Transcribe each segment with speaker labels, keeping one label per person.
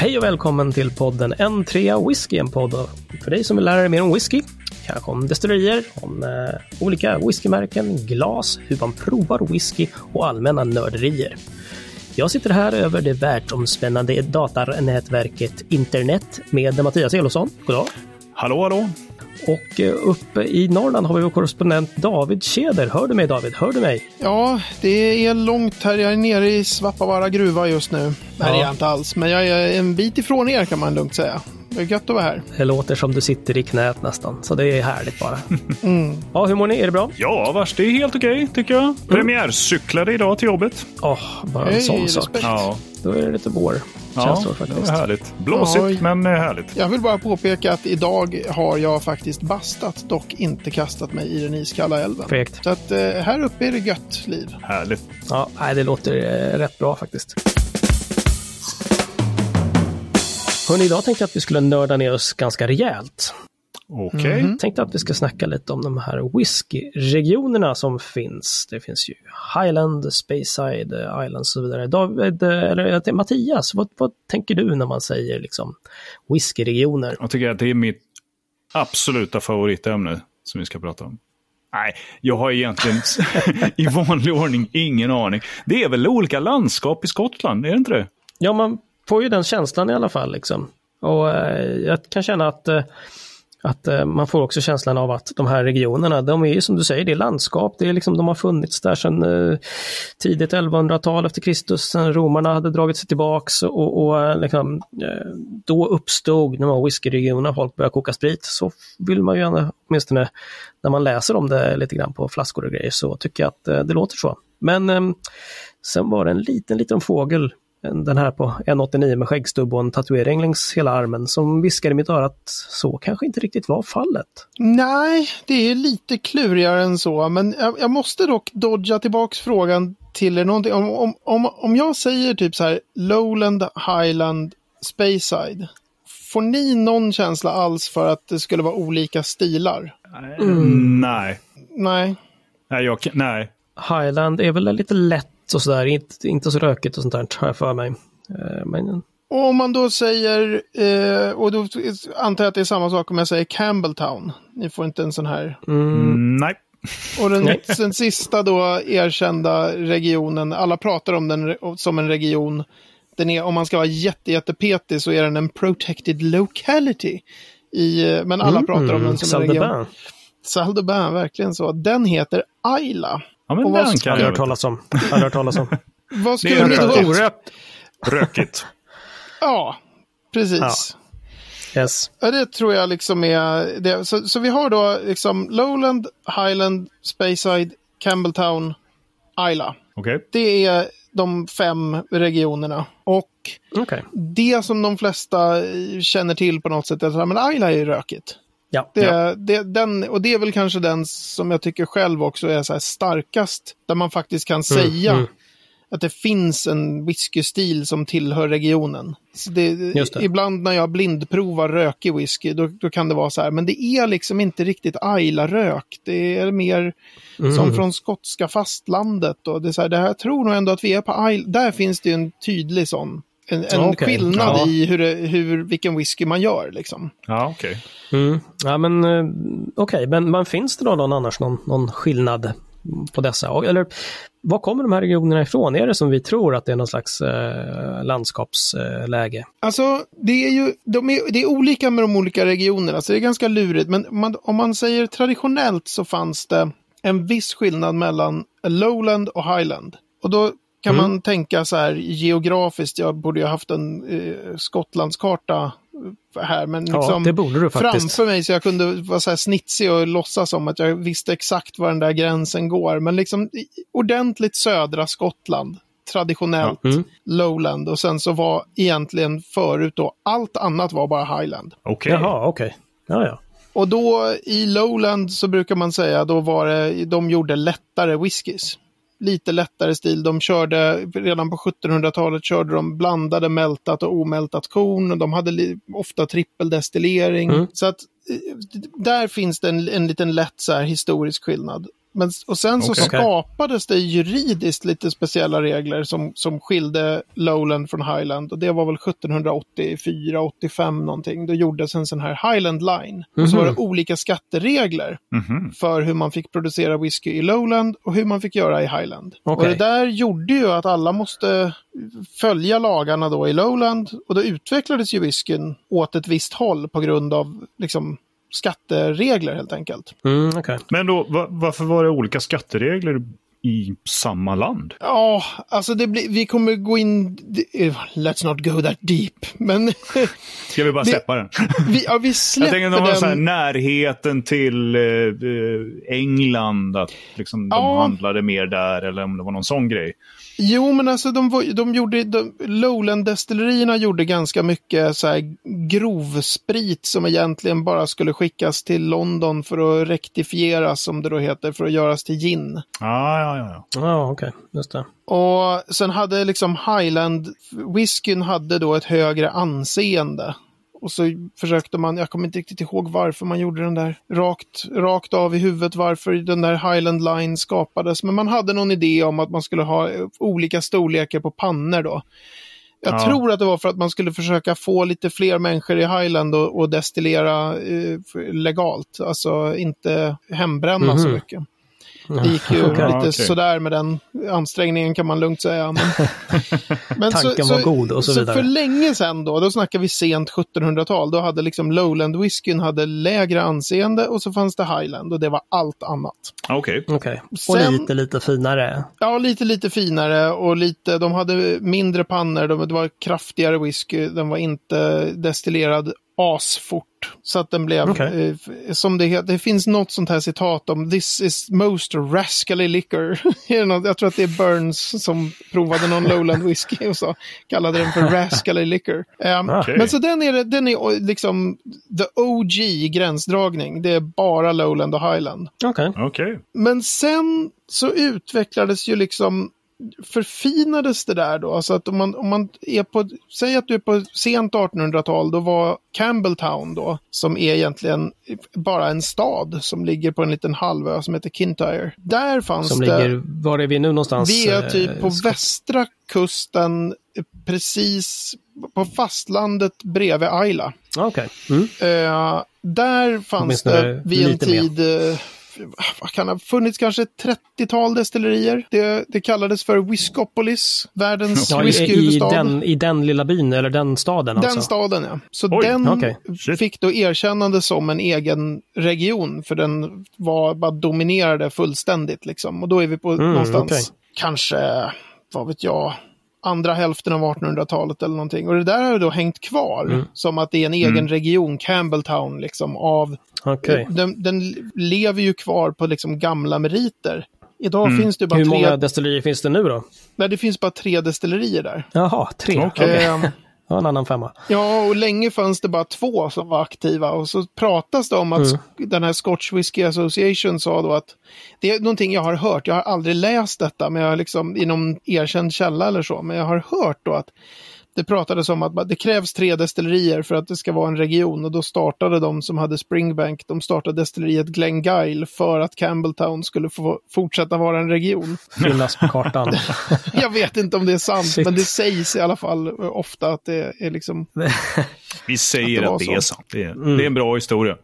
Speaker 1: Hej och välkommen till podden N3 whisky, en podd för dig som vill lära dig mer om whisky, kanske om destillerier, om eh, olika whiskymärken, glas, hur man provar whisky och allmänna nörderier. Jag sitter här över det världsomspännande datanätverket internet med Mattias Elofsson. Goddag!
Speaker 2: Hallå, hallå!
Speaker 1: Och eh, uppe i Norrland har vi vår korrespondent David Keder. Hör du mig David? Hör du mig?
Speaker 3: Ja, det är långt här. Jag är nere i Svappavaara gruva just nu. Nej, det är jag inte alls. Men jag är en bit ifrån er kan man lugnt säga. Det är gött att vara här.
Speaker 1: Det låter som du sitter i knät nästan, så det är härligt bara. Mm. Ja, hur mår ni? Är det bra?
Speaker 2: Ja, vars det är helt okej tycker jag. Premiärcyklade idag till jobbet.
Speaker 1: Åh, oh, bara en
Speaker 3: Hej,
Speaker 1: sån sak.
Speaker 3: respekt.
Speaker 2: Ja,
Speaker 1: Då är det lite vår.
Speaker 2: Ja
Speaker 1: Känslor
Speaker 2: det
Speaker 1: faktiskt.
Speaker 2: var härligt. Blåsigt,
Speaker 3: Oj.
Speaker 2: men eh, härligt.
Speaker 3: Jag vill bara påpeka att idag har jag faktiskt bastat, dock inte kastat mig i den iskalla älven.
Speaker 1: Fegt.
Speaker 3: Så att eh, här uppe är det gött liv.
Speaker 2: Härligt.
Speaker 1: Ja, det låter eh, rätt bra faktiskt. Hörrni, idag tänkte jag att vi skulle nörda ner oss ganska rejält.
Speaker 2: Okej.
Speaker 3: Mhm.
Speaker 1: Tänkte att vi ska snacka lite om de här whiskyregionerna som finns. Det finns ju Highland, Speyside, Islands och så vidare. David, eller Mattias, vad, vad tänker du när man säger liksom whiskyregioner?
Speaker 2: Jag tycker att det är mitt absoluta favoritämne som vi ska prata om. Nej, jag har egentligen i vanlig ordning ingen aning. Det är väl olika landskap i Skottland, är det inte det?
Speaker 1: Ja, man får ju den känslan i alla fall. Liksom. Och eh, jag kan känna att, eh, att eh, man får också känslan av att de här regionerna, de är ju som du säger, det är landskap. Det är liksom, de har funnits där sedan eh, tidigt 1100-tal efter Kristus, sen romarna hade dragit sig tillbaks och, och eh, liksom, eh, då uppstod de här whiskyregionerna, folk började koka sprit. Så vill man ju gärna, åtminstone när man läser om det lite grann på flaskor och grejer, så tycker jag att eh, det låter så. Men eh, sen var det en liten, liten fågel den här på 1,89 med skäggstubb och en tatuering längs hela armen som viskade i mitt öra att så kanske inte riktigt var fallet.
Speaker 3: Nej, det är lite klurigare än så. Men jag, jag måste dock dodga tillbaks frågan till er någonting. Om, om, om, om jag säger typ så här Lowland, Highland, Speyside. Får ni någon känsla alls för att det skulle vara olika stilar?
Speaker 2: Mm. Nej.
Speaker 3: Nej.
Speaker 2: Nej, jag, nej.
Speaker 1: Highland är väl lite lätt och sådär, inte, inte så rökigt och sånt där har jag för mig. Eh, Men
Speaker 3: Och om man då säger, eh, och då antar jag att det är samma sak om jag säger Campbelltown. Ni får inte en sån här.
Speaker 2: Mm, nej.
Speaker 3: Och den, den sista då erkända regionen, alla pratar om den som en region. Den är, om man ska vara jätte, jättepetig så är den en protected locality. I, eh, men alla pratar om den som en region.
Speaker 1: Saldebin.
Speaker 3: Saldebin, verkligen så. Den heter Ayla.
Speaker 2: Ja, men
Speaker 3: Och vad
Speaker 2: den kan jag.
Speaker 1: hört talas om. Aldrig hört talas om.
Speaker 3: Vad
Speaker 2: Det
Speaker 3: skulle
Speaker 2: är rökigt.
Speaker 3: då?
Speaker 1: Orökt.
Speaker 2: Rökigt.
Speaker 3: Ja, precis.
Speaker 1: Yes.
Speaker 3: Ja, det tror jag liksom är det. Så, så vi har då liksom Lowland, Highland, Speyside, Campbelltown, Ayla.
Speaker 2: Okej.
Speaker 3: Det är de fem regionerna. Och
Speaker 1: Okej.
Speaker 3: det som de flesta känner till på något sätt är att men Ayla är rökigt.
Speaker 1: Ja.
Speaker 3: Det,
Speaker 2: Ja.
Speaker 3: det, den, och det är väl kanske den som jag tycker själv också är så här starkast. Där man faktiskt kan säga
Speaker 1: mm.
Speaker 3: att det finns en whiskystil som tillhör regionen. Så det,
Speaker 1: Just det.
Speaker 3: Ibland när jag blindprovar rökig whisky, då, då kan det vara så här, men det är liksom inte riktigt Ayla-rök. Det är mer
Speaker 1: Mm.
Speaker 3: som från skotska fastlandet. Och det, är så här, det här jag tror nog ändå att vi är på Ayla. Där finns det ju en tydlig sån. En, en
Speaker 1: Okej,
Speaker 3: skillnad
Speaker 1: ja.
Speaker 3: i hur, hur, vilken whisky man gör. Liksom.
Speaker 2: Ja, okej.
Speaker 1: Mm. Ja, men eh, okej, men, men finns det då någon annars någon, någon skillnad på dessa? Eller var kommer de här regionerna ifrån? Är det som vi tror att det är någon slags eh, landskapsläge?
Speaker 3: Alltså, det är ju de är, det är olika med de olika regionerna, så det är ganska lurigt. Men man, om man säger traditionellt så fanns det en viss skillnad mellan lowland och highland. Och då kan
Speaker 1: Mm.
Speaker 3: man tänka så här geografiskt, jag borde ju ha haft en eh, Skottlandskarta här, men
Speaker 1: Ja,
Speaker 3: liksom
Speaker 1: det borde du faktiskt.
Speaker 3: framför mig så jag kunde vara så här snitsig och låtsas som att jag visste exakt var den där gränsen går. Men liksom ordentligt södra Skottland, traditionellt
Speaker 1: Ja, mm.
Speaker 3: lowland och sen så var egentligen förut då allt annat var bara highland.
Speaker 2: Okej.
Speaker 1: Jaha, okej. Ja, ja.
Speaker 3: Och då i lowland så brukar man säga då var det, de gjorde lättare whiskys. Lite lättare stil. De körde, redan på 1700-talet körde de blandade mältat och omältat korn. Och de hade ofta trippeldestillering.
Speaker 1: Mm.
Speaker 3: Så att eh, där finns det en, en liten lätt så här historisk skillnad. Men, och sen så skapades det juridiskt lite speciella regler som, som skilde Lowland från Highland. Och det var väl 1784-85 någonting. Då gjordes en sån här Highland Line. Och så var det olika skatteregler
Speaker 2: Mhm.
Speaker 3: för hur man fick producera whisky i Lowland och hur man fick göra i Highland. Och
Speaker 1: Okej.
Speaker 3: det där gjorde ju att alla måste följa lagarna då i Lowland och då utvecklades ju whiskyn åt ett visst håll på grund av liksom skatteregler helt enkelt.
Speaker 1: Mm, okej.
Speaker 2: Men då, va, varför var det olika skatteregler i samma land?
Speaker 3: Ja, alltså det blir, vi kommer gå in, det- let's not go that deep, men
Speaker 2: Ska vi bara
Speaker 3: Det-
Speaker 2: släppa den?
Speaker 3: vi, ja, vi
Speaker 2: Jag
Speaker 3: släpper
Speaker 2: tänker att de har så här,
Speaker 3: den.
Speaker 2: närheten till eh, eh, England, att liksom, de
Speaker 3: Ja.
Speaker 2: handlade mer där eller om det var någon sån grej.
Speaker 3: Jo, men alltså de, de gjorde, de, Lowland-destillerierna gjorde ganska mycket så här grovsprit som egentligen bara skulle skickas till London för att rektifieras, som det då heter, för att göras till gin.
Speaker 2: Ah, ja, ja, ja.
Speaker 1: Ja, okej. Just det.
Speaker 3: Och sen hade liksom Highland, whiskyn hade då ett högre anseende. Och så försökte man, jag kommer inte riktigt ihåg varför man gjorde den där rakt, rakt av i huvudet, varför den där Highland Line skapades. Men man hade någon idé om att man skulle ha olika storlekar på pannor då. Jag
Speaker 2: Ja.
Speaker 3: tror att det var för att man skulle försöka få lite fler människor i Highland och, och destillera eh, legalt, alltså inte hembränna så
Speaker 1: Mhm.
Speaker 3: mycket. Det gick ju
Speaker 1: Okej.
Speaker 3: lite
Speaker 2: okej.
Speaker 3: sådär med den ansträngningen kan man lugnt säga. Men, men
Speaker 1: Tanken var god och så vidare.
Speaker 3: för länge sedan då, då snackar vi sent 1700-tal, då hade liksom Lowland whiskyn hade lägre anseende och så fanns det Highland och det var allt annat.
Speaker 2: Okej.
Speaker 1: Okej. Och
Speaker 3: Sen-
Speaker 1: lite, lite finare.
Speaker 3: Ja, lite, lite finare och lite, de hade mindre pannor, de, det var kraftigare whisky, den var inte destillerad asfort. Så att den blev,
Speaker 1: Okej.
Speaker 3: eh, som det heter, det finns något sånt här citat om this is most rascally liquor. Jag tror att det är Burns som provade någon lowland whisky och så kallade den för rascally liquor. Um,
Speaker 1: Ah.
Speaker 2: Okej.
Speaker 3: Men så den är, den är liksom the OG gränsdragning. Det är bara lowland och highland. Mm.
Speaker 2: Okej.
Speaker 3: Men sen så utvecklades ju liksom förfinades det där då. Alltså att om man, om man är på, säg att du är på sent 1800-tal, då var Campbelltown då, som är egentligen bara en stad som ligger på en liten halvö som heter Kintyre. Där fanns
Speaker 1: Som
Speaker 3: det...
Speaker 1: ligger, var är vi nu någonstans?
Speaker 3: Vi är
Speaker 1: Eh,
Speaker 3: typ på
Speaker 1: Skott-
Speaker 3: västra kusten, eh, precis på fastlandet bredvid Ayla.
Speaker 1: Okej. Mm.
Speaker 3: Eh, där fanns det vid en tid, eh, vad kan ha funnits, kanske ett 30-tal destillerier. Det, det kallades för Whiskopolis, världens
Speaker 1: Ja, i, i,
Speaker 3: whiskyhuvudstad.
Speaker 1: den, I den lilla byn, eller den staden
Speaker 3: Den
Speaker 1: alltså?
Speaker 3: staden, ja. Så
Speaker 2: Oj,
Speaker 3: den.
Speaker 2: Shit.
Speaker 3: fick då erkännande som en egen region, för den var bara dominerade fullständigt liksom. Och då är vi på
Speaker 1: Mm,
Speaker 3: någonstans,
Speaker 1: okej.
Speaker 3: kanske, vad vet jag, andra hälften av 1800-talet eller någonting. Och det där har då hängt kvar,
Speaker 1: Mm.
Speaker 3: som att det är en egen region, Campbelltown, liksom, av
Speaker 1: Okej.
Speaker 3: den, den lever ju kvar på liksom gamla meriter. Idag finns det bara
Speaker 1: Mm. Hur
Speaker 3: tre,
Speaker 1: många destillerier finns det nu då?
Speaker 3: nej, det finns bara tre destillerier där.
Speaker 1: Jaha, tre.
Speaker 3: Ehm,
Speaker 1: Ja, en annan femma.
Speaker 3: ja, och länge fanns det bara två som var aktiva. Och så pratas det om att sk- den här Scotch Whisky Association sa då att det är någonting jag har hört. Jag har aldrig läst detta, men jag har liksom i någon erkänd källa eller så. Men jag har hört då att det pratades om att det krävs tre destillerier för att det ska vara en region och då startade de som hade Springbank, de startade destilleriet Glengyle för att Campbelltown skulle få fortsätta vara en region.
Speaker 1: Finnas på kartan.
Speaker 3: Jag vet inte om det är sant,
Speaker 1: Shit.
Speaker 3: men det sägs i alla fall ofta att det är liksom...
Speaker 2: Vi säger
Speaker 3: Att det
Speaker 2: att det, är sant. Det är, det är en bra historia.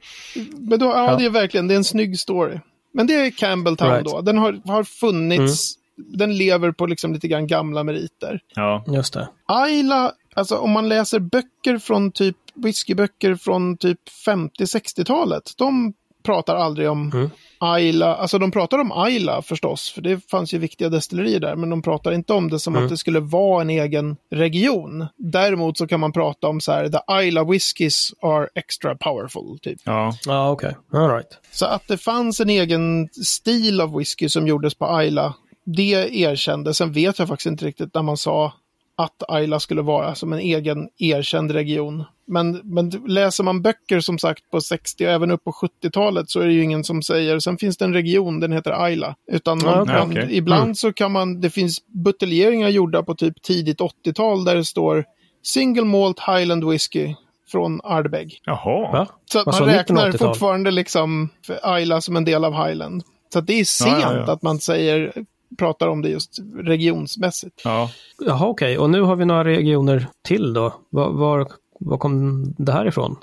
Speaker 3: Men då, ja, det är verkligen, det är en snygg story. Men det är Campbelltown
Speaker 1: Right.
Speaker 3: då. Den har, har funnits, den lever på liksom lite grann gamla meriter.
Speaker 2: Ja.
Speaker 1: Just det.
Speaker 3: Ayla, alltså om man läser böcker från typ, whiskyböcker från typ 50-60-talet, de pratar aldrig om
Speaker 1: Mm.
Speaker 3: Ayla, alltså de pratar om Ayla förstås, för det fanns ju viktiga destillerier där, men de pratar inte om det som
Speaker 1: Mm.
Speaker 3: att det skulle vara en egen region. Däremot så kan man prata om så här, the Ayla whiskies are extra powerful, typ.
Speaker 2: ja.
Speaker 1: Ja, okej. All right.
Speaker 3: Så att det fanns en egen stil av whisky som gjordes på Ayla, det erkändes. Sen vet jag faktiskt inte riktigt när man sa att Ayla skulle vara som en egen erkänd region. Men, men läser man böcker som sagt på 60 och även upp på 70-talet så är det ju ingen som säger, sen finns det en region, den heter Ayla. Utan man,
Speaker 1: Ja, okej.
Speaker 3: man, ibland
Speaker 1: Mm.
Speaker 3: så kan man, det finns buteljeringar gjorda på typ tidigt 80-tal där det står Single Malt Highland Whisky från Ardbeg.
Speaker 2: Jaha.
Speaker 1: Va?
Speaker 3: Så att man räknar
Speaker 1: 80-tal?
Speaker 3: fortfarande liksom för Ayla som en del av Highland. Så att det är sent
Speaker 2: Ja, ja, ja.
Speaker 3: att man säger, pratar om det just regionsmässigt.
Speaker 2: Ja.
Speaker 1: Jaha, okej. Och nu har vi några regioner till då. Var, var, var kom det här ifrån?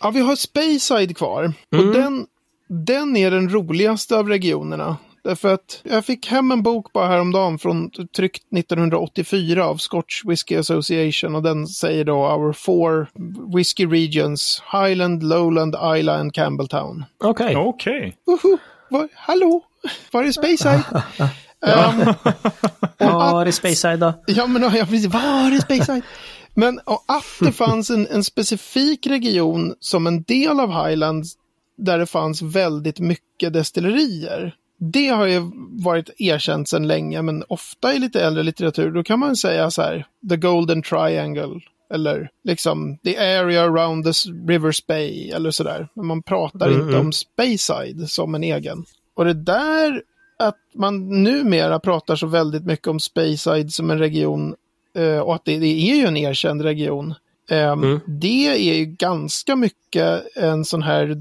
Speaker 3: Ja, vi har Speyside kvar.
Speaker 1: Mm.
Speaker 3: Och den, den är den roligaste av regionerna. Därför att jag fick hem en bok bara häromdagen från tryckt 1984 av Scotch Whisky Association och den säger då Our four whisky regions Highland, Lowland, Isla and Campbelltown.
Speaker 1: Okej.
Speaker 2: Okej.
Speaker 3: Woho! Var, hallå! Var är Speyside? um,
Speaker 1: Ja, det är Speyside då.
Speaker 3: Ja, men ja, precis. Var är Speyside? Men och att det fanns en, en specifik region som en del av Highlands där det fanns väldigt mycket destillerier. Det har ju varit erkänt sedan länge, men ofta i lite äldre litteratur, då kan man säga så här, the golden triangle, eller liksom the area around the river Spey, eller sådär. Men man pratar
Speaker 1: Mm,
Speaker 3: inte
Speaker 1: mm.
Speaker 3: om Speyside som en egen. Och det där att man numera pratar så väldigt mycket om Speyside som en region eh, och att det, det är ju en erkänd region. Eh,
Speaker 1: Mm.
Speaker 3: Det är ju ganska mycket en sån här,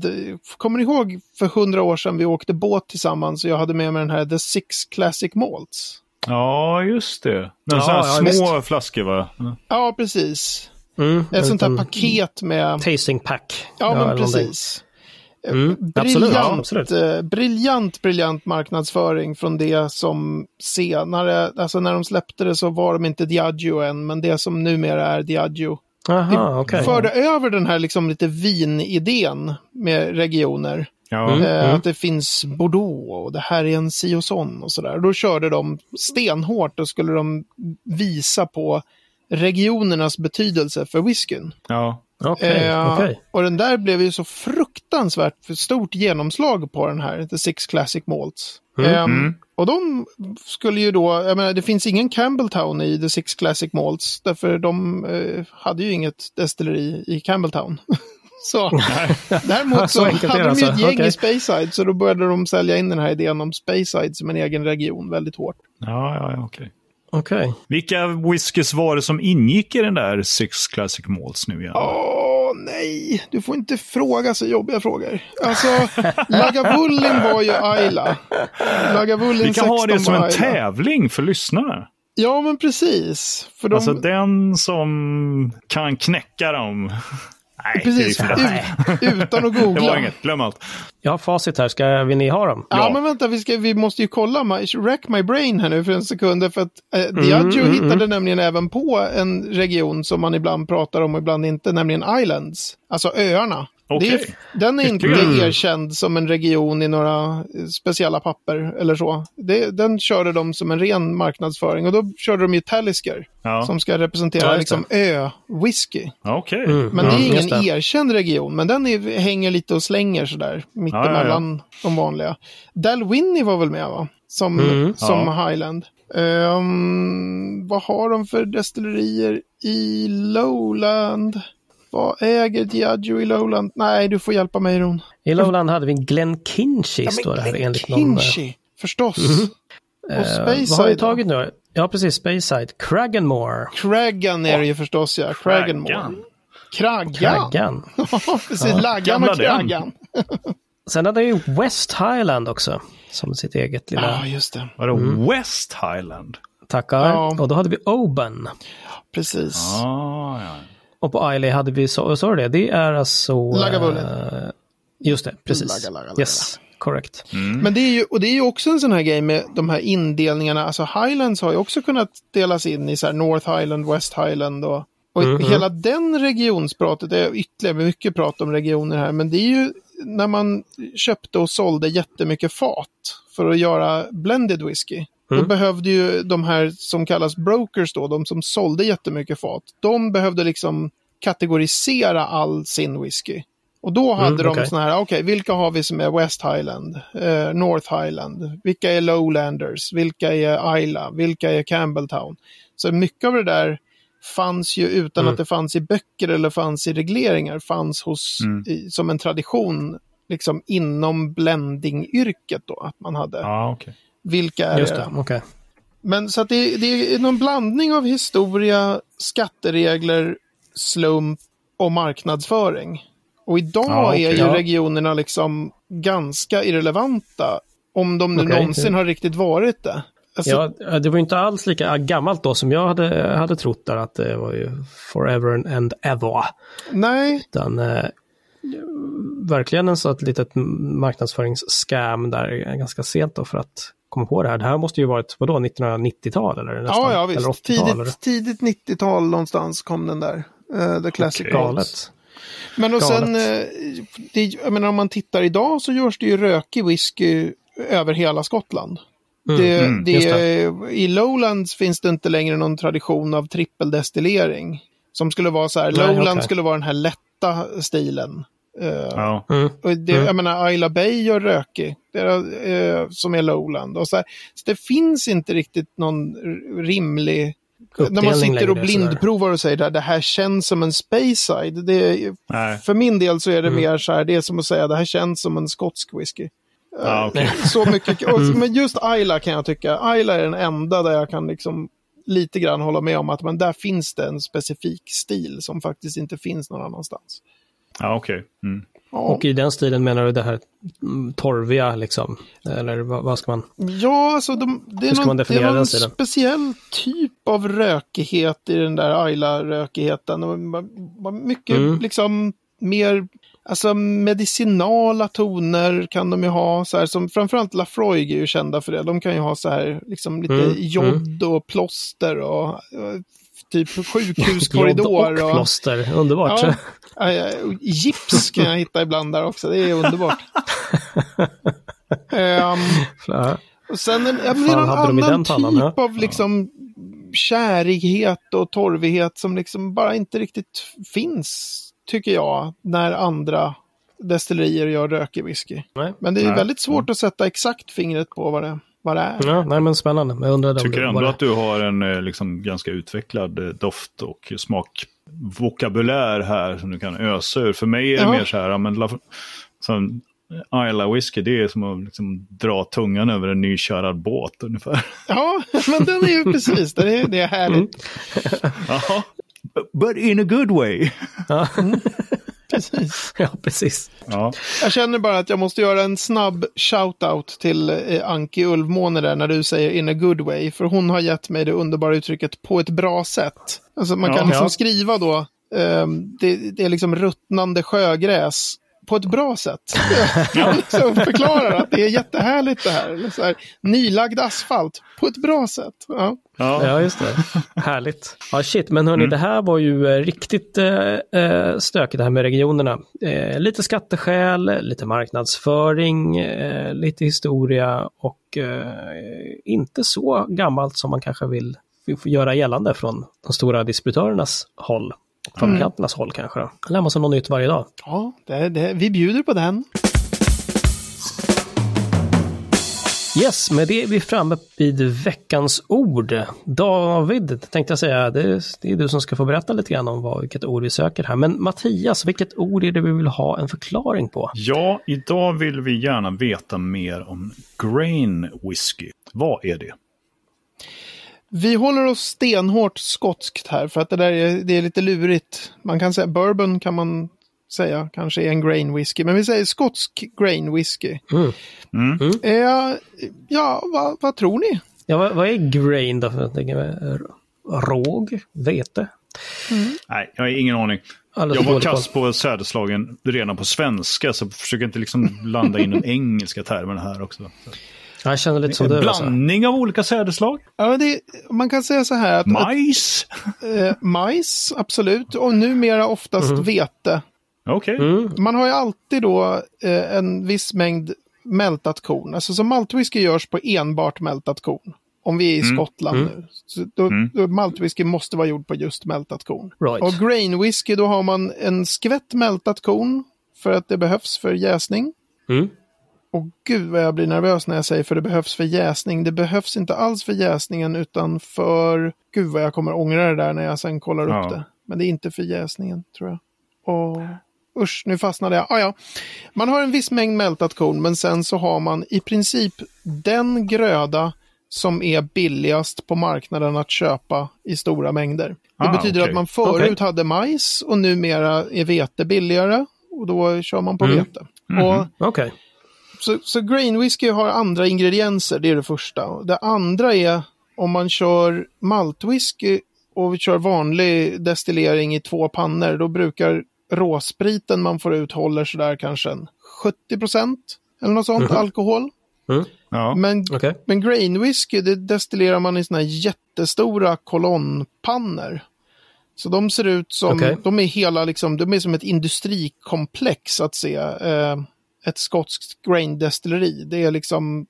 Speaker 3: kommer ni ihåg för hundra år sedan vi åkte båt tillsammans och jag hade med mig den här The Six Classic Malts?
Speaker 2: Ja, just det. Men
Speaker 1: Ja, ja,
Speaker 2: små flaskor va?
Speaker 3: Ja, precis.
Speaker 1: Mm,
Speaker 3: Ett sånt här
Speaker 1: liten
Speaker 3: paket med,
Speaker 1: Tasting pack.
Speaker 3: ja men precis. Eh,
Speaker 1: Mm, absolut,
Speaker 3: Briljant,
Speaker 1: ja, absolut.
Speaker 3: eh, briljant, briljant marknadsföring från det som senare, alltså när de släppte det så var de inte Diageo än, men det som numera är Diageo.
Speaker 1: Aha, okej.
Speaker 3: Förde över den här liksom lite vin-idén med regioner.
Speaker 2: Ja.
Speaker 1: Mm.
Speaker 3: Eh, Att det finns Bordeaux och det här är en si och sån och sådär. Då körde de stenhårt och skulle de visa på regionernas betydelse för whiskyn.
Speaker 2: ja.
Speaker 1: Okej,
Speaker 3: Eh,
Speaker 1: okej.
Speaker 3: Och den där blev ju så fruktansvärt för stort genomslag på den här, The Six Classic Malts.
Speaker 1: Mm,
Speaker 2: mm.
Speaker 3: Och de skulle ju då, jag menar det finns ingen Campbelltown i The Six Classic Malts, därför de eh, hade ju inget destilleri i Campbelltown. så däremot
Speaker 1: Så
Speaker 3: så, hade de ju ett
Speaker 1: alltså,
Speaker 3: gäng
Speaker 1: okej.
Speaker 3: i Speyside, så då började de sälja in den här idén om Speyside som en egen region väldigt hårt.
Speaker 2: Ja, ja, ja, okej.
Speaker 1: Okej.
Speaker 2: Vilka whiskys var det som ingick i den där Six Classic Malts nu igen?
Speaker 3: Åh nej, du får inte fråga så jobbiga frågor. Alltså, Lagavulin var ju Ayla. Lagavulin
Speaker 2: Vi kan ha
Speaker 3: 16
Speaker 2: det som en
Speaker 3: Ayla.
Speaker 2: tävling för lyssnarna.
Speaker 3: Ja, men precis. För de,
Speaker 2: Alltså den som kan knäcka dem. Nej,
Speaker 3: precis, ut, utan att
Speaker 2: Det var
Speaker 3: googla.
Speaker 2: inget, glöm allt.
Speaker 1: Jag har facit här. Ska, vill ni ha dem?
Speaker 3: Ja,
Speaker 2: Ja.
Speaker 3: men vänta, vi, ska, vi måste ju kolla, my, rack my brain här nu för en sekund. För att eh, Diageo
Speaker 1: mm,
Speaker 3: hittade nämligen även på en region som man ibland pratar om och ibland inte, nämligen Islands. Alltså öarna. Det är, den är inte
Speaker 2: Ytterligare.
Speaker 3: erkänd som en region i några speciella papper eller så. Det, den körde de som en ren marknadsföring och då körde de ju Talisker
Speaker 2: Ja.
Speaker 3: som ska representera
Speaker 1: Ja,
Speaker 3: liksom ö-whisky.
Speaker 2: Okej.
Speaker 1: Mm.
Speaker 3: Men
Speaker 1: Ja,
Speaker 3: det är ingen
Speaker 1: det.
Speaker 3: erkänd region, men den är, hänger lite och slänger sådär mittemellan de vanliga. Dalwhinnie var väl med va? Som,
Speaker 1: Mm,
Speaker 3: som
Speaker 2: ja.
Speaker 3: Highland. Ehm, vad har de för destillerier i Lowland? Vad äger Diageo i Lowland? Nej, du får hjälpa mig Ron.
Speaker 1: I Lowland hade vi en Glen Kinchy, står det här enligt någon... eh,
Speaker 3: Kinchy, förstås. Och
Speaker 1: eh, vad har vi tagit nu? Ja, precis. Speyside. Cragganmore.
Speaker 3: Craggan är det ju förstås ja. Cragganmore.
Speaker 2: Craggan.
Speaker 3: Kraggan.
Speaker 1: Craggan.
Speaker 3: Ja, precis. Laggan och. Kraggan.
Speaker 1: Sen hade ju West Highland också. Som sitt eget lilla
Speaker 3: Ja, just det.
Speaker 2: Vadå
Speaker 3: Mm.
Speaker 2: West Highland?
Speaker 1: tackar.
Speaker 3: Ja.
Speaker 1: Och då hade vi Oban.
Speaker 3: Precis.
Speaker 2: Ah, ja.
Speaker 1: Och på Islay hade vi, så, sa du det? Det är alltså...
Speaker 3: Lagavulin.
Speaker 1: eh, just det, precis.
Speaker 3: Laga, laga, laga.
Speaker 1: Yes, correct.
Speaker 3: Men det är ju, och det är ju också en sån här grej med de här indelningarna. Alltså Highlands har ju också kunnat delas in i så här North Highland, West Highland och, och
Speaker 1: Mhm.
Speaker 3: hela den regionspratet, det är ytterligare mycket prat om regioner här, men det är ju när man köpte och sålde jättemycket fat för att göra blended whisky. Då
Speaker 1: Mm.
Speaker 3: behövde ju de här som kallas brokers då, de som sålde jättemycket fat, de behövde liksom kategorisera all sin whisky. Och då hade
Speaker 1: Mm,
Speaker 3: de såna här, okej, vilka har vi som är West Highland, eh, North Highland, vilka är Lowlanders, vilka är Isla, vilka är Campbelltown. Så mycket av det där fanns ju utan
Speaker 1: Mm.
Speaker 3: att det fanns i böcker eller fanns i regleringar, fanns hos,
Speaker 2: Mm.
Speaker 3: i, som en tradition liksom inom blending-yrket då, att man hade,
Speaker 2: Ja, okej.
Speaker 3: Vilka är
Speaker 1: Just
Speaker 3: det?
Speaker 1: det, okej.
Speaker 3: Men så att det, det är någon blandning av historia, skatteregler, slump och marknadsföring. Och idag
Speaker 2: Ja, okej.
Speaker 3: är ju
Speaker 1: Ja.
Speaker 3: regionerna liksom ganska irrelevanta Om de nu
Speaker 1: Okej.
Speaker 3: någonsin har riktigt varit det. Alltså,
Speaker 1: Ja, det var ju inte alls lika gammalt då som jag hade, hade trott där att det var ju forever and ever.
Speaker 3: Nej,
Speaker 1: Utan eh, verkligen en sån ett litet marknadsföringsscam där ganska sent då för att komma på det här. Det här måste ju varit, vadå, 1990-tal eller nästan?
Speaker 3: ja, ja
Speaker 1: Eller
Speaker 3: visst.
Speaker 1: 80-tal? eller?
Speaker 3: Tidigt, tidigt 90-tal någonstans kom den där. Uh, the Classic. Goals.
Speaker 1: Galet.
Speaker 3: Men och
Speaker 1: Galet.
Speaker 3: sen, eh, det, jag menar om man tittar idag så görs det ju rökig whisky över hela Skottland. det,
Speaker 2: mm,
Speaker 3: det,
Speaker 1: just
Speaker 3: I Lowlands finns det inte längre någon tradition av trippeldestillering. Som skulle vara så här,
Speaker 1: Nej,
Speaker 3: Lowland
Speaker 1: okej.
Speaker 3: skulle vara den här lätta stilen. Eh,
Speaker 2: Ja.
Speaker 1: Mm.
Speaker 3: och det,
Speaker 1: Mm.
Speaker 3: Jag menar, Isla Bay gör rökig, är, eh, som är Lowland. Och så, här, så det finns inte riktigt någon rimlig... När man sitter och blindprovar och säger att det här känns som en Speyside. Det är,
Speaker 2: Nej.
Speaker 3: för min del så är det
Speaker 1: Mm.
Speaker 3: mer så här, det är som att säga det här känns som en skotsk whisky.
Speaker 2: Ja, okej.
Speaker 3: Så mycket, och,
Speaker 1: Mm.
Speaker 3: men just Isla kan jag tycka, Isla är den enda där jag kan liksom lite grann hålla med om att men där finns det en specifik stil som faktiskt inte finns någon annanstans.
Speaker 2: Ja, okej. Mm.
Speaker 3: Ja,
Speaker 1: Och i den stilen menar du det här mm, torviga liksom? Eller vad, vad ska man?
Speaker 3: ja alltså de, det är
Speaker 1: Hur ska
Speaker 3: någon,
Speaker 1: man
Speaker 3: det är någon
Speaker 1: den stilen?
Speaker 3: speciell typ av rökighet i den där man- Mycket
Speaker 1: Mm.
Speaker 3: liksom mer Alltså medicinala toner kan de ju ha, så här, som framförallt Lafroig är ju kända för det. De kan ju ha så här, liksom lite
Speaker 1: Mm,
Speaker 3: jod och plåster och typ sjukhuskorridor.
Speaker 1: och plåster, underbart.
Speaker 3: Ja, och gips kan jag hitta ibland där också, det är underbart.
Speaker 1: Ja.
Speaker 3: och sen en, ja, men är
Speaker 1: i
Speaker 3: annan
Speaker 1: pannan,
Speaker 3: typ
Speaker 1: ja?
Speaker 3: av liksom kärighet och torvighet som liksom bara inte riktigt finns, tycker jag, när andra destillerier gör rökig whisky.
Speaker 1: Nej.
Speaker 3: Men det är
Speaker 2: Nej.
Speaker 3: väldigt svårt att sätta exakt fingret på vad det, vad det är.
Speaker 1: Ja, nej men spännande. Jag undrade om
Speaker 2: Tycker ändå
Speaker 1: det.
Speaker 2: att du har en eh, liksom, ganska utvecklad eh, doft och smakvokabulär här som du kan ösa ur. För mig är det
Speaker 3: Ja.
Speaker 2: mer så här, men, som Isla whisky, det är som att liksom, dra tungan över en nykörad båt ungefär.
Speaker 3: Ja, men den är ju precis, det är, det är härligt.
Speaker 2: Jaha. But in a good way.
Speaker 1: Ja.
Speaker 3: Precis.
Speaker 1: ja, precis.
Speaker 2: Ja,
Speaker 3: Jag känner bara att jag måste göra en snabb shout-out till eh, Anki Ulvmåne där när du säger in a good way. För hon har gett mig det underbara uttrycket på ett bra sätt. Alltså man
Speaker 2: Ja.
Speaker 3: kan liksom
Speaker 1: Ja.
Speaker 3: skriva då, ehm, det, det är liksom ruttnande sjögräs på ett bra sätt. Jag liksom förklarar att det är jättehärligt det här. Eller så här. Nylagd asfalt på ett bra sätt. Ja.
Speaker 2: ja.
Speaker 1: Ja, just det. Härligt. Ja, shit, men hörni, det här var ju eh, riktigt eh, eh, stökigt det här med regionerna. Eh, lite skatteskäl, lite marknadsföring, eh, lite historia och eh, inte så gammalt som man kanske vill, göra gällande från de stora distributörernas håll. Fabrikanternas håll kanske. Då. lär man sig något nytt varje dag.
Speaker 3: Ja, det, det, vi bjuder på den.
Speaker 1: Yes, med det är vi framme vid veckans ord. David, tänkte jag säga, det är, det är du som ska få berätta lite grann om vad, vilket ord vi söker här. Men Mattias, vilket ord är det vi vill ha en förklaring på?
Speaker 2: ja, idag vill vi gärna veta mer om grain whisky. Vad är det?
Speaker 3: Vi håller oss stenhårt skotskt här för att det där är, det är lite lurigt. Man kan säga bourbon kan man säga kanske är en grain whisky, men vi säger skotsk grain whisky.
Speaker 1: Mm.
Speaker 2: Mm.
Speaker 3: Eh, ja, vad, vad tror ni?
Speaker 1: Ja, vad, vad är grain då? Eh, råg? Vete?
Speaker 2: Nej, jag har ingen aning.
Speaker 1: Alldeles
Speaker 2: Jag var kass på sädeslagen redan på svenska, så försök inte liksom blanda in den engelska termen här också.
Speaker 1: koll. Jag känner lite som
Speaker 2: En
Speaker 1: du. Alltså.
Speaker 2: blandning av olika sädesslag.
Speaker 3: Ja, det, man kan säga så här att,
Speaker 2: Majs.
Speaker 3: att eh, majs, absolut, och numera oftast vete.
Speaker 2: Okej.
Speaker 1: Mm.
Speaker 3: Man har ju alltid då eh, en viss mängd mältat korn. Alltså som maltwhisky görs på enbart mältat korn. Om vi är i Skottland nu. Så då,
Speaker 2: Mm.
Speaker 3: då maltwhisky måste vara gjord på just mältat korn.
Speaker 1: Right.
Speaker 3: Och grain whisky då har man en skvätt mältat korn för att det behövs för jäsning.
Speaker 1: Mm.
Speaker 3: Och gud vad jag blir nervös när jag säger för det behövs för jäsning. Det behövs inte alls för jäsningen utan för... Gud vad jag kommer ångra det där när jag sen kollar
Speaker 2: Ja.
Speaker 3: upp det. Men det är inte för jäsningen tror jag. Och usch, nu fastnade jag. Ah, ja. Man har en viss mängd mältat korn men sen så har man i princip den gröda som är billigast på marknaden att köpa i stora mängder. Det
Speaker 2: Ah,
Speaker 3: betyder
Speaker 2: okej.
Speaker 3: att man förut hade majs och numera är vete billigare och då kör man på
Speaker 1: Mm.
Speaker 3: vete.
Speaker 2: Mhm.
Speaker 3: Och
Speaker 1: Okej.
Speaker 3: Så, så grain whisky har andra ingredienser, det är det första. Det andra är om man kör maltwhisky och vi kör vanlig destillering i två pannor, då brukar råspriten man får ut håller sådär kanske en 70 procent eller något sånt alkohol.
Speaker 2: Ja.
Speaker 3: Men,
Speaker 1: Okej.
Speaker 3: men grain whisky, det destillerar man i såna här jättestora kolonnpannor. Så de ser ut som,
Speaker 1: Okej.
Speaker 3: de är hela liksom, de är som ett industrikomplex att se. Eh, ett skotskt grain destilleri. Det är liksom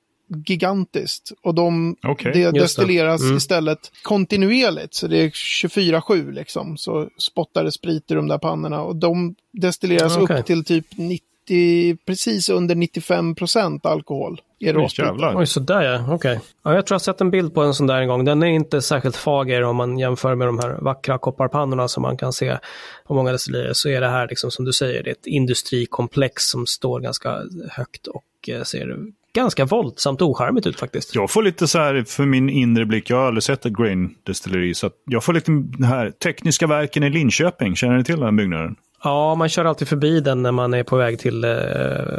Speaker 3: gigantiskt. Och de,
Speaker 2: Okej,
Speaker 3: det destilleras
Speaker 1: Mm.
Speaker 3: istället kontinuerligt. Så det är 24-7 liksom. Så spottar det sprit i de där pannorna. Och de destilleras
Speaker 1: Okej.
Speaker 3: upp till typ 90, precis under 95 procent alkohol i råspriten.
Speaker 1: Oj, sådär ja. Okej. Ja, jag tror jag har sett en bild på en sån där en gång. Den är inte särskilt fager om man jämför med de här vackra kopparpannorna som man kan se på många destillerier. Så är det här, liksom, som du säger, det är ett industrikomplex som står ganska högt och eh, ser ganska våldsamt ocharmigt ut faktiskt.
Speaker 2: Jag får lite så här, för min inre blick, jag har aldrig sett ett grain destilleri, så att jag får lite det här tekniska verken i Linköping. Känner ni till den byggnaden?
Speaker 1: Ja, man kör alltid förbi den när man är på väg till eh,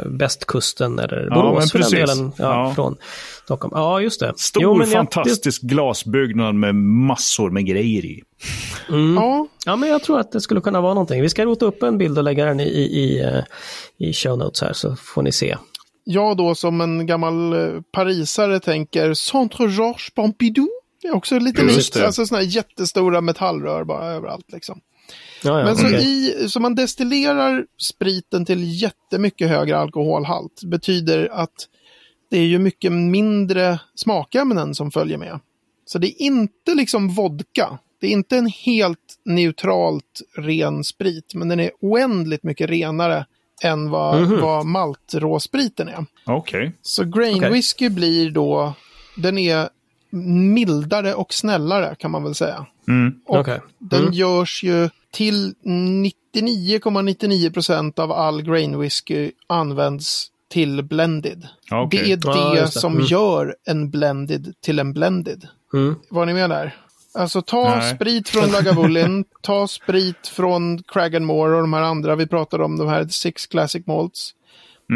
Speaker 1: västkusten eller
Speaker 2: Ja,
Speaker 1: Borås
Speaker 2: men
Speaker 1: för den
Speaker 2: precis.
Speaker 1: delen. Ja,
Speaker 2: Ja.
Speaker 1: Från Stockholm. Ja, just det.
Speaker 2: Stor
Speaker 1: Jo, men jag-
Speaker 2: fantastisk glasbyggnad med massor med grejer i.
Speaker 3: Ja,
Speaker 1: Ja, men jag tror att det skulle kunna vara någonting. Vi ska rota upp en bild och lägga den i, i, i, eh, i show notes här så får ni se.
Speaker 3: jag då som en gammal eh, parisare tänker Centre Georges Pompidou. Det är också lite
Speaker 2: det.
Speaker 3: alltså sådana här jättestora metallrör bara överallt liksom.
Speaker 1: Ja, ja,
Speaker 3: Men så, i, så man destillerar spriten till jättemycket högre alkoholhalt. betyder att det är ju mycket mindre smakämnen som följer med. Så det är inte liksom vodka. Det är inte en helt neutralt ren sprit, men den är oändligt mycket renare än vad, vad maltråspriten är.
Speaker 2: Okej.
Speaker 3: Så grain
Speaker 1: Okej.
Speaker 3: whisky blir då, den är mildare och snällare kan man väl säga.
Speaker 2: Mm.
Speaker 3: Och
Speaker 1: Okej.
Speaker 3: den görs ju till 99,99 procent av all grain whisky används till blended.
Speaker 2: Okej.
Speaker 3: Det är det,
Speaker 1: Ja, just det.
Speaker 3: som
Speaker 1: Mm.
Speaker 3: gör en blended till en blended.
Speaker 1: Mm.
Speaker 3: Var ni med där? Alltså ta
Speaker 2: Nej.
Speaker 3: sprit från Lagavulin, ta sprit från Cragganmore och de här andra vi pratade om, de här Six Classic Malts.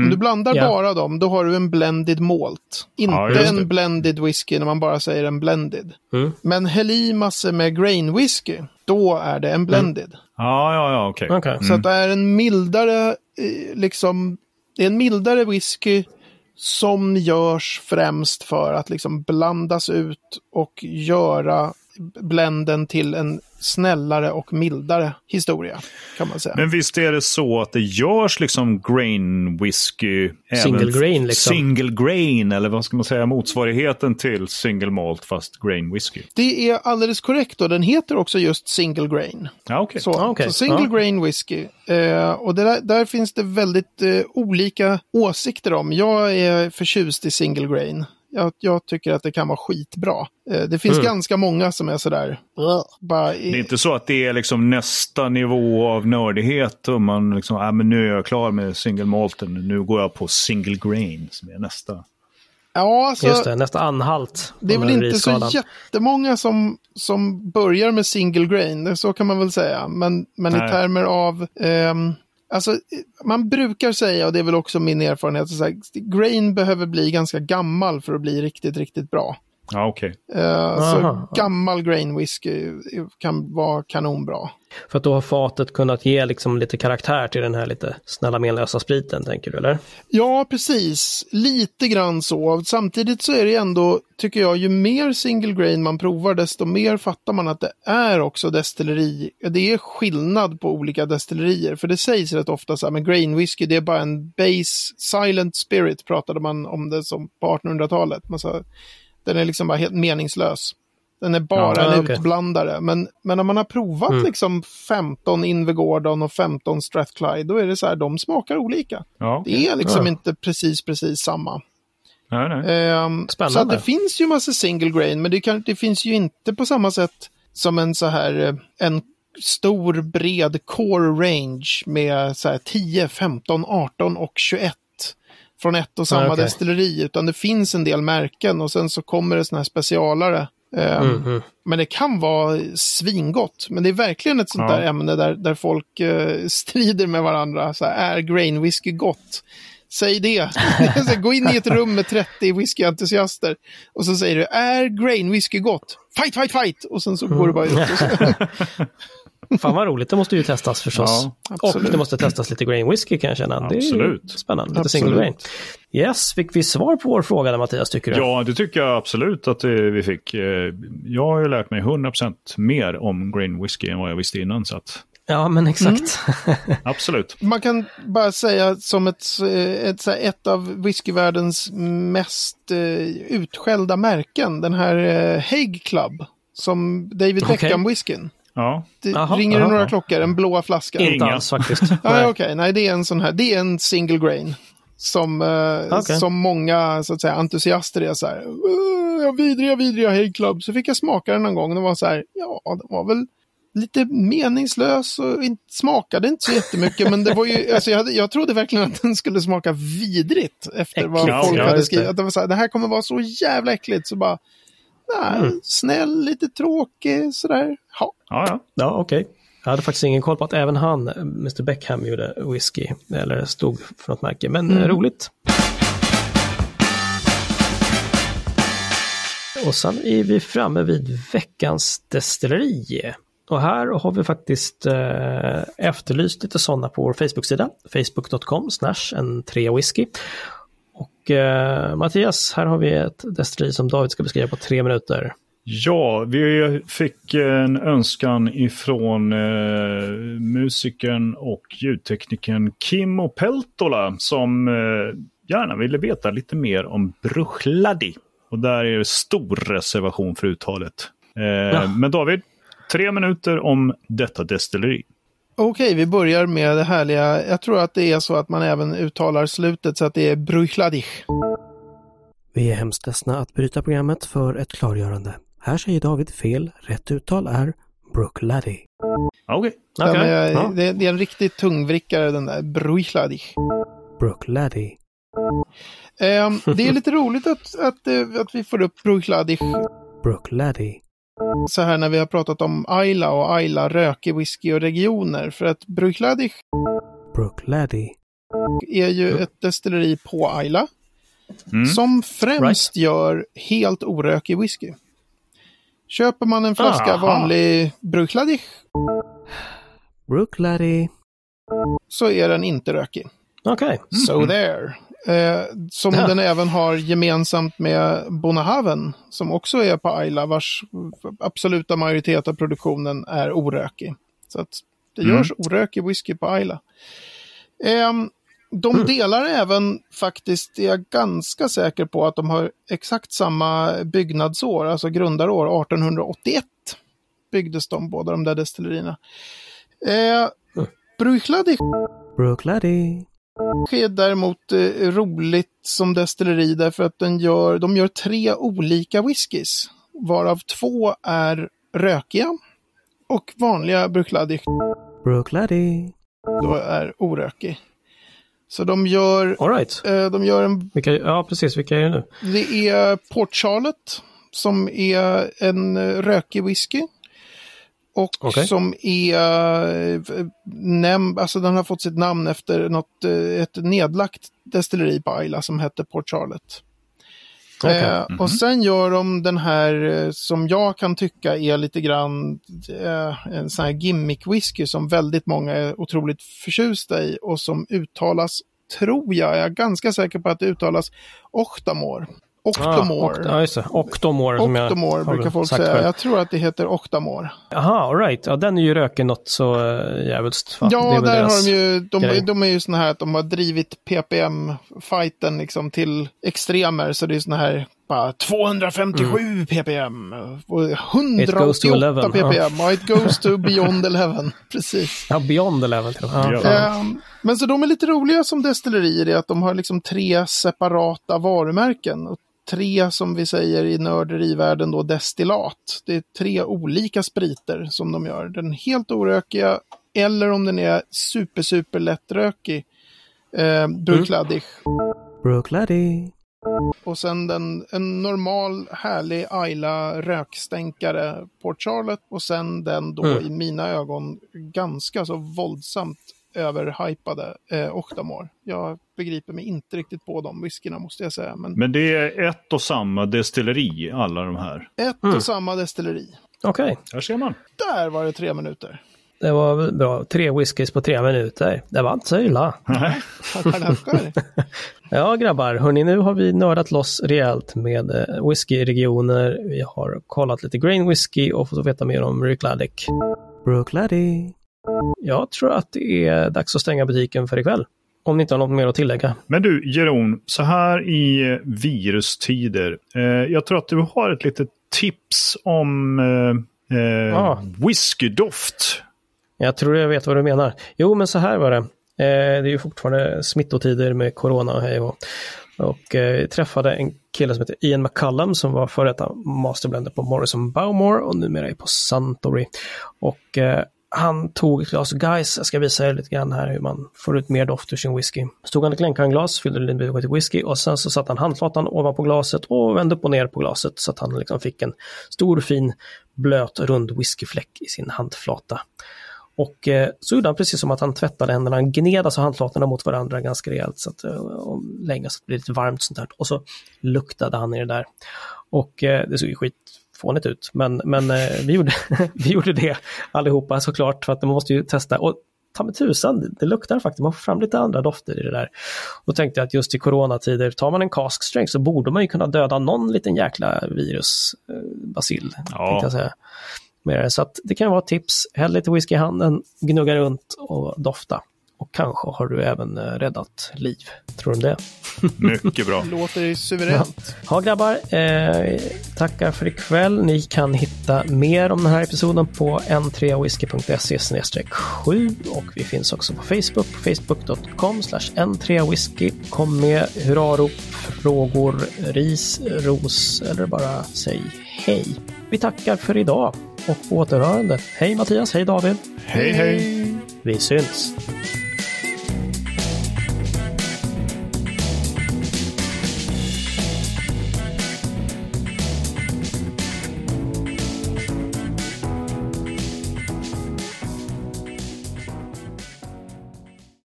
Speaker 3: Om du blandar
Speaker 1: Ja.
Speaker 3: bara dem, då har du en blended malt. Inte
Speaker 2: Ja,
Speaker 3: en blended whisky när man bara säger en blended.
Speaker 1: Mm.
Speaker 3: Men häll i massor med grain whisky, då är det en blended.
Speaker 2: Ja, ja, ja, okej.
Speaker 1: Okej.
Speaker 3: Så att det är en mildare, eh, liksom, det är en mildare whisky som görs främst för att liksom blandas ut och göra blenden till en snällare och mildare historia, kan man säga.
Speaker 2: Men visst är det så att det görs liksom grain whisky?
Speaker 1: Single grain, liksom.
Speaker 2: Single grain, eller vad ska man säga, motsvarigheten till single malt fast grain whisky.
Speaker 3: Det är alldeles korrekt och den heter också just single grain.
Speaker 2: Ja, okej.
Speaker 3: Så,
Speaker 1: Ah, okej.
Speaker 3: så single
Speaker 1: Ja.
Speaker 3: grain whisky. Eh, och det där, där finns det väldigt eh, olika åsikter om. Jag är förtjust i single grain. Jag, jag tycker att det kan vara skitbra. Eh, det finns ganska många som är sådär... Bara,
Speaker 2: Det är inte så att det är liksom nästa nivå av nördighet. Och man liksom, ah, men nu är jag klar med single malten. Nu går jag på single grain som är nästa.
Speaker 3: ja, alltså,
Speaker 1: Just det, nästa anhalt.
Speaker 3: Det är väl inte så
Speaker 1: risskalan.
Speaker 3: jättemånga som, som börjar med single grain, så kan man väl säga. Men, men i termer av... ehm, alltså, man brukar säga, och det är väl också min erfarenhet, att grain behöver bli ganska gammal för att bli riktigt, riktigt bra.
Speaker 2: Ja, okej.
Speaker 3: Eh, så gammal grain whisky kan vara kanonbra.
Speaker 1: För att då har fatet kunnat ge liksom lite karaktär till den här lite snälla menlösa spriten, tänker du eller?
Speaker 3: Ja, precis. Lite grann så. Samtidigt så är det ändå, tycker jag, ju mer single grain man provar, desto mer fattar man att det är också destilleri. Det är skillnad på olika destillerier. För det sägs rätt ofta så här, men grain whisky, det är bara en base, silent spirit pratade man om det som på 1800-talet. Man sa, den är liksom bara helt meningslös. Den är bara
Speaker 1: Ja,
Speaker 3: en
Speaker 1: okej.
Speaker 3: utblandare. Men, men när man har provat
Speaker 1: Mm.
Speaker 3: liksom 15 Invergordon och 15 Strathclyde, då är det så här, de smakar olika.
Speaker 2: Ja, okej.
Speaker 3: Det är liksom
Speaker 1: Ja.
Speaker 3: inte precis, precis samma.
Speaker 2: Nej, nej.
Speaker 1: Spännande.
Speaker 3: så att det finns ju massa single grain, men det, kan, det finns ju inte på samma sätt som en så här, eh, en stor bred core range med så här 10, 15, 18 och 21 från ett och samma
Speaker 1: okej.
Speaker 3: destilleri, utan det finns en del märken och sen så kommer det såna här specialare. Ehm,
Speaker 1: Mm, mm.
Speaker 3: Men det kan vara svingott. Men det är verkligen ett sånt
Speaker 2: Ja.
Speaker 3: där ämne där, där folk eh, strider med varandra. Så här, är grain whisky gott? säg det. Gå in i ett rum med 30 whiskyentusiaster och så säger du, är grain whisky gott? Fight, fight, fight! Och sen så går du bara ut.
Speaker 1: Fan vad roligt, det måste ju testas förstås.
Speaker 2: Ja,
Speaker 1: och
Speaker 3: absolut.
Speaker 1: det måste testas lite grain whisky kan jag känna. Det är
Speaker 2: Absolut.
Speaker 1: spännande, lite
Speaker 3: Absolut.
Speaker 1: single grain. Yes, fick vi svar på vår fråga där Mattias, tycker du?
Speaker 2: Ja, det tycker jag absolut att eh, vi fick. Eh, Jag har ju lärt mig 100% mer om grain whisky än vad jag visste innan. Så att,
Speaker 1: Ja, men exakt.
Speaker 2: absolut.
Speaker 3: Man kan bara säga som ett, eh, ett, ett av whiskyvärldens mest utskällda märken, den här Hague Club, som David. Beckham-whiskyn.
Speaker 2: Ja,
Speaker 3: Det
Speaker 1: Jaha,
Speaker 3: ringer det
Speaker 1: jaha.
Speaker 3: några klockor? En blåa flaska?
Speaker 1: Inte alls faktiskt.
Speaker 3: Ja,
Speaker 1: Nej.
Speaker 3: okej. Nej, det är en sån här. Det är en single grain. Som, eh,
Speaker 1: Okej.
Speaker 3: som många så att säga, entusiaster är så här. "Åh, Ja, vidriga, vidriga Hague Club. Så fick jag smaka den någon gång. och Det var så här. Ja, den var väl lite meningslös och inte, smakade inte så jättemycket. men det var ju, alltså jag, hade, jag trodde verkligen att den skulle smaka vidrigt efter vad
Speaker 1: Äckligt,
Speaker 3: folk
Speaker 2: ja,
Speaker 3: hade
Speaker 1: det.
Speaker 3: skrivit. Att det var så här, det här kommer vara så jävla äckligt. Så bara, nej,
Speaker 1: Mm.
Speaker 3: snäll, lite tråkig, sådär. Ja.
Speaker 2: ja, ja.
Speaker 1: Ja, okej. Jag hade faktiskt ingen koll på att även han, Mr Beckham, gjorde whisky. Eller stod för något märke. Men
Speaker 3: Mm.
Speaker 1: roligt. Och sen är vi framme vid veckans destilleri. Och här har vi faktiskt eh, efterlyst lite sådana på vår Facebook-sida. Facebook.com slash en trea whisky. Och eh, Mattias, här har vi ett destilleri som David ska beskriva på tre minuter.
Speaker 2: Ja, vi fick en önskan ifrån eh, musikern och ljudteknikern Kimmo Peltola som eh, gärna ville veta lite mer om Bruchladi. Och där är det stor reservation för uttalet. Eh,
Speaker 1: Ja.
Speaker 2: Men David, tre minuter om detta destilleri.
Speaker 3: Okej, vi börjar med det härliga. Jag tror att det är så att man även uttalar slutet så att det är Bruchladich.
Speaker 1: Vi är hemskt ledsna att bryta programmet för ett klargörande. Här säger David fel. Rätt uttal är Brooklady.
Speaker 2: Okej.
Speaker 1: Okej.
Speaker 3: är-
Speaker 1: Ja.
Speaker 3: det, det är en riktig tungvrickare den där Bruchladich.
Speaker 1: Brooklady.
Speaker 3: Ehm, det är lite roligt att, att, eh, att vi får upp Bruchladich
Speaker 1: Brooklady.
Speaker 3: Så här när vi har pratat om Ayla och Ayla rökig whisky och regioner. För att Bruchladich
Speaker 1: Brooklady.
Speaker 3: är ju ett destilleri på Ayla
Speaker 2: Mm.
Speaker 3: som främst gör helt orökig whisky. Köper man en flaska
Speaker 2: Aha.
Speaker 3: vanlig Bruchladich
Speaker 1: Brooklady.
Speaker 3: så är den inte rökig.
Speaker 1: Okej.
Speaker 3: So there. Eh, som
Speaker 1: Ja.
Speaker 3: den även har gemensamt med Bonahaven, som också är på Ayla, vars absoluta majoritet av produktionen är orökig. Så att det
Speaker 2: Mm.
Speaker 3: görs orökig whisky på Ayla. Ehm, de delar även faktiskt, är jag ganska säker på att de har exakt samma byggnadsår, alltså grundarår 1881 byggdes de båda de där destillerierna. Eh, Bruichladdich
Speaker 1: Brooklady.
Speaker 3: Är däremot eh, roligt som destilleri därför att den gör, de gör tre olika whiskys. Varav två är rökiga och vanliga Bruichladdich
Speaker 1: Brooklady.
Speaker 3: då är orökig. Så de gör,
Speaker 1: All right.
Speaker 3: eh, de gör en,
Speaker 1: Vilka, ja, precis. Vilka är det nu?
Speaker 3: det är Port Charlotte som är en eh, rökig whisky. Och
Speaker 1: Okej.
Speaker 3: som är, eh, näm, alltså den har fått sitt namn efter något, eh, ett nedlagt destilleri på Ayla som hette Port Charlotte.
Speaker 1: Okej.
Speaker 3: Eh, Och sen gör de den här som jag kan tycka är lite grann eh, en sån här gimmick whisky som väldigt många är otroligt förtjusta i och som uttalas, tror jag, jag är ganska säker på att det uttalas Octamore. Octomore.
Speaker 1: Ah, okt- ja, just det. Octomore. som jag
Speaker 3: Octomore brukar folk säga.
Speaker 1: förut.
Speaker 3: Jag tror att det heter Octamore.
Speaker 1: Jaha, all right. Ja, den är ju röken något så uh, jävligt. va? Det
Speaker 3: Ja, där har de ju, de,
Speaker 1: grej.
Speaker 3: de är ju såna här att de har drivit ppm-fighten liksom till extremer. Så det är såna här bara 257 ppm och
Speaker 1: Mm. To
Speaker 3: 188
Speaker 1: 11,
Speaker 3: ppm. Ja, it goes to beyond 11. Precis.
Speaker 1: Ja, Beyond Eleven till och med. Ja.
Speaker 3: Ehm, men så de är lite roliga som destillerier i att de har liksom tre separata varumärken. Och tre, som vi säger i nörderivärlden, då destillat. Det är tre olika spriter som de gör. Den helt orökiga eller om den är super, super lättrökig. Eh, Bruichladdich.
Speaker 1: Brooklady.
Speaker 3: Och sen den, en normal härlig Ayla rökstänkare Port Charlotte. Och sen den då
Speaker 1: Mm.
Speaker 3: i mina ögon ganska så våldsamt överhypade eh, Octamore. Jag begriper mig inte riktigt på de whiskyna måste jag säga. Men,
Speaker 2: Men det är ett och samma destilleri, alla de här.
Speaker 3: ett
Speaker 1: Mm.
Speaker 3: och samma destilleri.
Speaker 1: Okej,
Speaker 2: Här ser man.
Speaker 3: Där var det tre minuter.
Speaker 1: det var bra. Tre whiskys på tre minuter. Det var inte så illa. Ja grabbar, hörni nu har vi nördat loss rejält med eh, whiskyregioner. Vi har kollat lite grain whisky och fått veta mer om Brookladic. Brooklady. Jag tror att det är dags att stänga butiken för ikväll. Om ni inte har något mer att tillägga.
Speaker 2: Men du, Jeroen, så här i virustider. Eh, jag tror att du har ett litet tips om eh, eh,
Speaker 1: Ah.
Speaker 2: whiskydoft.
Speaker 1: Jag tror jag vet vad du menar. Jo, men så här var det. Eh, det är ju fortfarande smittotider med corona och hej och, och eh, träffade en kille som heter Ian McCullum som var före detta masterblender på Morrison Bowmore och numera är på Suntory. Och eh, han tog ett glas Guys, jag ska visa er lite grann här hur man får ut mer doft ur sin whisky. Stod han ett Glencairn-glas, fyllde det med lite whisky och sen så satte han handflatan ovanpå glaset och vände upp och ner på glaset så att han liksom fick en stor fin blöt rund whiskyfläck i sin handflata. Och eh, så gjorde han precis som att han tvättade händerna, han gned alltså handflatorna mot varandra ganska rejält så att, eh, och länge så att det blev lite varmt sånt där. Och så luktade han i det där. Och eh, det såg ju skit skitfånigt ut, men, men eh, vi, gjorde, vi gjorde det allihopa såklart för att man måste ju testa. Och ta med tusan, det- luktar faktiskt, man får fram lite andra dofter i det där. Då tänkte jag att just i coronatider, tar man en cask strength så borde man ju kunna döda någon liten jäkla virus, eh,
Speaker 2: Ja.
Speaker 1: jag säga. Så att det kan vara ett tips. Häll lite whisky i handen, gnugga runt och dofta. Och kanske har du även eh, räddat liv. Tror du det?
Speaker 2: Mycket bra.
Speaker 3: Låter ju suveränt.
Speaker 1: Ja grabbar, eh, tackar för ikväll. Ni kan hitta mer om den här episoden på n3whisky.se 7 och vi finns också på Facebook, på facebook.com n3whisky. Kom med hurrarop, frågor, ris, ros eller bara säg hej. Vi tackar för idag och återhörande. Hej Mattias, hej David.
Speaker 2: Hej, hej.
Speaker 1: Vi syns!